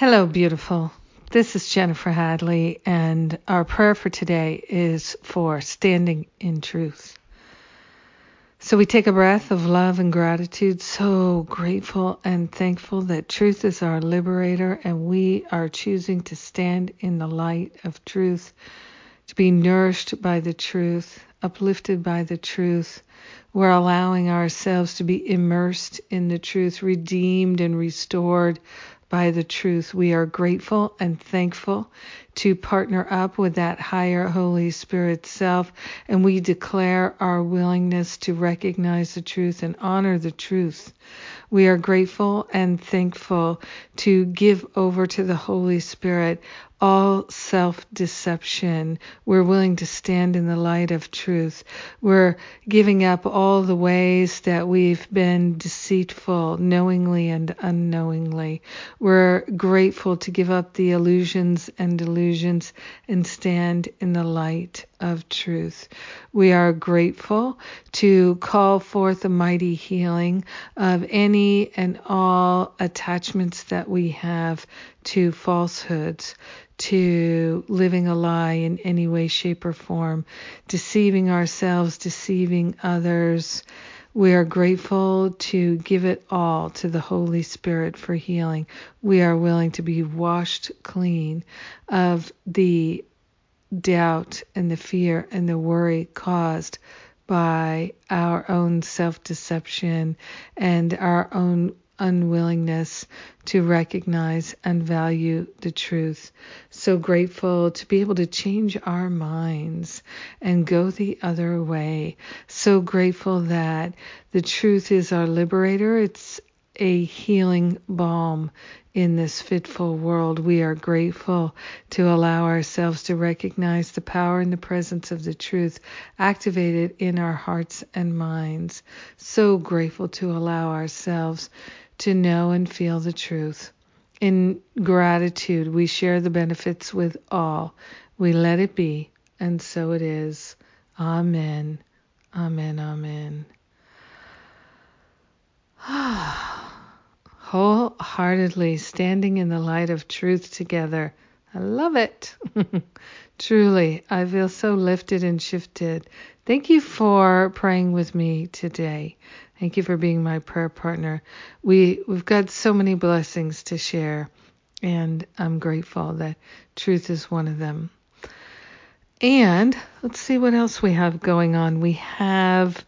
Hello, beautiful. This is Jennifer Hadley, and our prayer for today is for standing in truth. So we take a breath of love and gratitude, so grateful and thankful that truth is our liberator, and we are choosing to stand in the light of truth, to be nourished by the truth, uplifted by the truth. We're allowing ourselves to be immersed in the truth, redeemed and restored by the truth. We are grateful and thankful to partner up with that higher Holy Spirit self, and we declare our willingness to recognize the truth and honor the truth. We are grateful and thankful to give over to the Holy Spirit all self deception. We're willing to stand in the light of truth. We're giving up all the ways that we've been deceitful, knowingly and unknowingly. We're grateful to give up the illusions and delusions and stand in the light of truth. We are grateful to call forth a mighty healing of any and all attachments that we have to falsehoods, to living a lie in any way, shape, or form, deceiving ourselves, deceiving others. We are grateful to give it all to the Holy Spirit for healing. We are willing to be washed clean of the doubt and the fear and the worry caused by our own self deception and our own unwillingness to recognize and value the truth. So grateful to be able to change our minds and go the other way. So grateful that the truth is our liberator. It's a healing balm in this fitful world. We are grateful to allow ourselves to recognize the power and the presence of the truth activated in our hearts and minds. So grateful to allow ourselves to know and feel the truth. In gratitude, we share the benefits with all. We let it be, and so it is. Amen. Amen. Amen. Wholeheartedly standing in the light of truth together. I love it. Truly, I feel so lifted and shifted. Thank you for praying with me today. Thank you for being my prayer partner. We we've got so many blessings to share, and I'm grateful that truth is one of them. And let's see what else we have going on. We have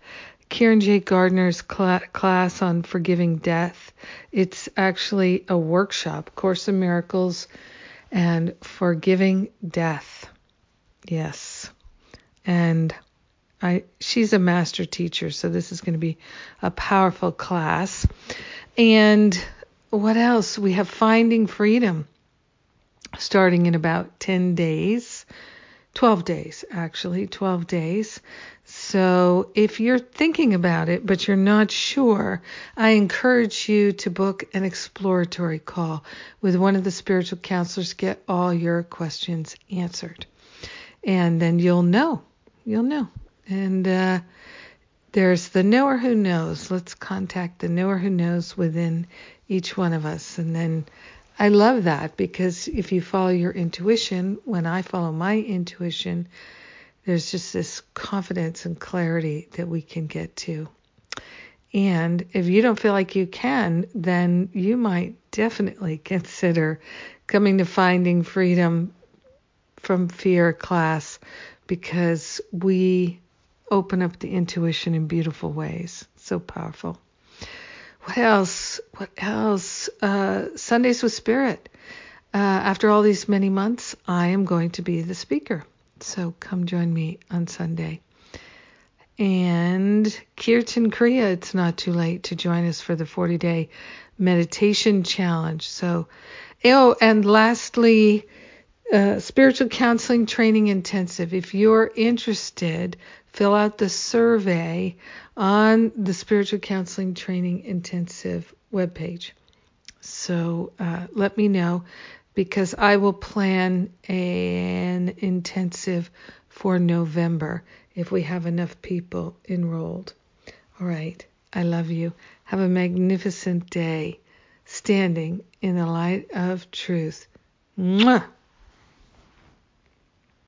Kieran J. Gardner's cl- class on forgiving death. It's actually a workshop, Course in Miracles, and forgiving death. Yes. And I, she's a master teacher, so this is going to be a powerful class. And what else? We have Finding Freedom starting in about 10 days, 12 days actually, 12 days. So if you're thinking about it, but you're not sure, I encourage you to book an exploratory call with one of the spiritual counselors, get all your questions answered. And then you'll know. You'll know. And uh, there's the knower who knows. Let's contact the knower who knows within each one of us. And then I love that because if you follow your intuition, when I follow my intuition, there's just this confidence and clarity that we can get to. And if you don't feel like you can, then you might definitely consider coming to Finding Freedom from Fear class because we open up the intuition in beautiful ways. So powerful. What else? What else? Uh, Sundays with Spirit. Uh, after all these many months, I am going to be the speaker. So come join me on Sunday. And Kirtan Kriya, it's not too late to join us for the 40 day meditation challenge. So, oh, and lastly, uh, spiritual counseling training intensive. If you're interested, fill out the survey on the spiritual counseling training intensive webpage. So uh, let me know because I will plan an intensive for November if we have enough people enrolled. All right. I love you. Have a magnificent day. standing in the light of truth. Mwah!